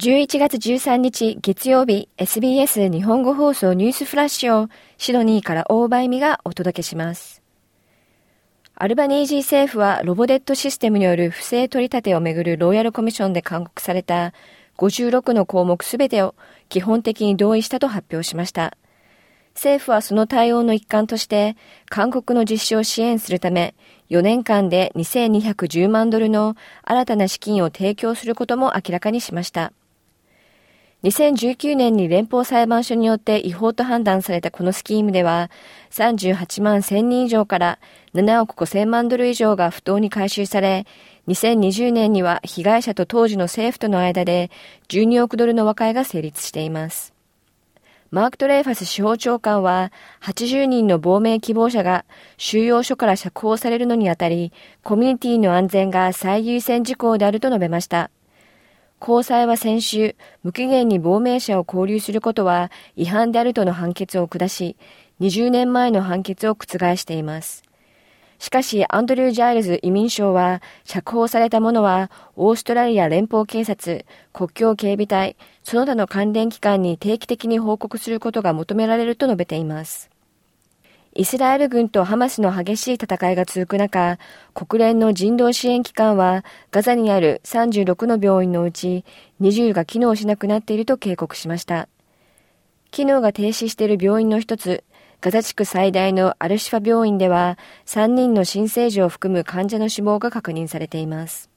11月13日月曜日 SBS 日本語放送ニュースフラッシュをシドニーから大場意味がお届けします。アルバニージー政府はロボデットシステムによる不正取り立てをめぐるロイヤルコミッションで勧告された56の項目すべてを基本的に同意したと発表しました。政府はその対応の一環として韓国の実施を支援するため4年間で2210万ドルの新たな資金を提供することも明らかにしました。2019年に連邦裁判所によって違法と判断されたこのスキームでは、38万1000人以上から7億5000万ドル以上が不当に回収され、2020年には被害者と当時の政府との間で12億ドルの和解が成立しています。マーク・トレイファス司法長官は、80人の亡命希望者が収容所から釈放されるのにあたり、コミュニティの安全が最優先事項であると述べました。高裁は先週、無期限に亡命者を交流することは違反であるとの判決を下し、20年前の判決を覆しています。しかし、アンドリュー・ジャイルズ移民省は、釈放された者は、オーストラリア連邦警察、国境警備隊、その他の関連機関に定期的に報告することが求められると述べています。イスラエル軍とハマスの激しい戦いが続く中、国連の人道支援機関はガザにある36の病院のうち20が機能しなくなっていると警告しました。機能が停止している病院の一つ、ガザ地区最大のアルシファ病院では3人の新生児を含む患者の死亡が確認されています。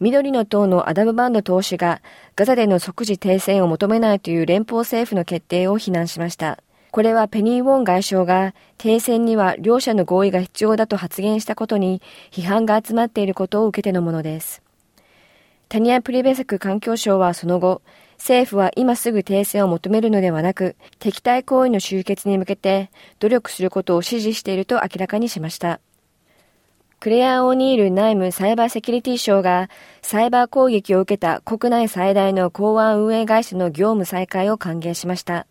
緑の党のアダムバンド党首がガザでの即時停戦を求めないという連邦政府の決定を非難しました。これはペニー・ウォン外相が停戦には両者の合意が必要だと発言したことに批判が集まっていることを受けてのものです。タニア・プリベセク環境省はその後、政府は今すぐ停戦を求めるのではなく、敵対行為の終結に向けて努力することを指示していると明らかにしました。クレア・オニール内務サイバーセキュリティ省がサイバー攻撃を受けた国内最大の港湾運営会社の業務再開を歓迎しました。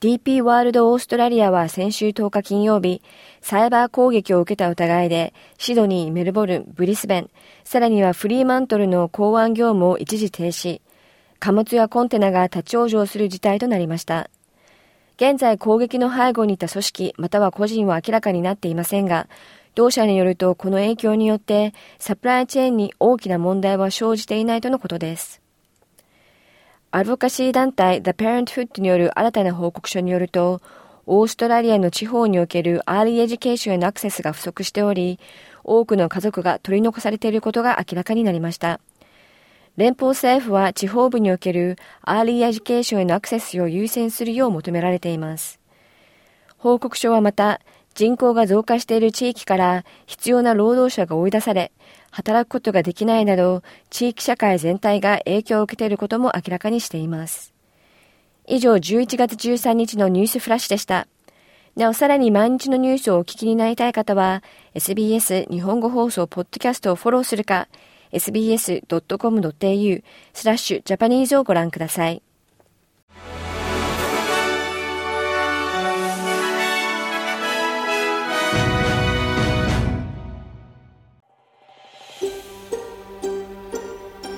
DP ワールドオーストラリアは先週10日金曜日、サイバー攻撃を受けた疑いで、シドニー、メルボルン、ブリスベン、さらにはフリーマントルの港湾業務を一時停止、貨物やコンテナが立ち往生する事態となりました。現在攻撃の背後にいた組織または個人は明らかになっていませんが、同社によるとこの影響によってサプライチェーンに大きな問題は生じていないとのことです。アドボカシー団体 The Parenthood による新たな報告書によると、オーストラリアの地方における early education へのアクセスが不足しており、多くの家族が取り残されていることが明らかになりました。連邦政府は地方部における early education へのアクセスを優先するよう求められています。報告書はまた、人口が増加している地域から必要な労働者が追い出され、働くことができないなど、地域社会全体が影響を受けていることも明らかにしています。以上、11月13日のニュースフラッシュでした。なお、さらに毎日のニュースをお聞きになりたい方は、SBS 日本語放送ポッドキャストをフォローするか、sbs.com.au スラッシュジャパニーズをご覧ください。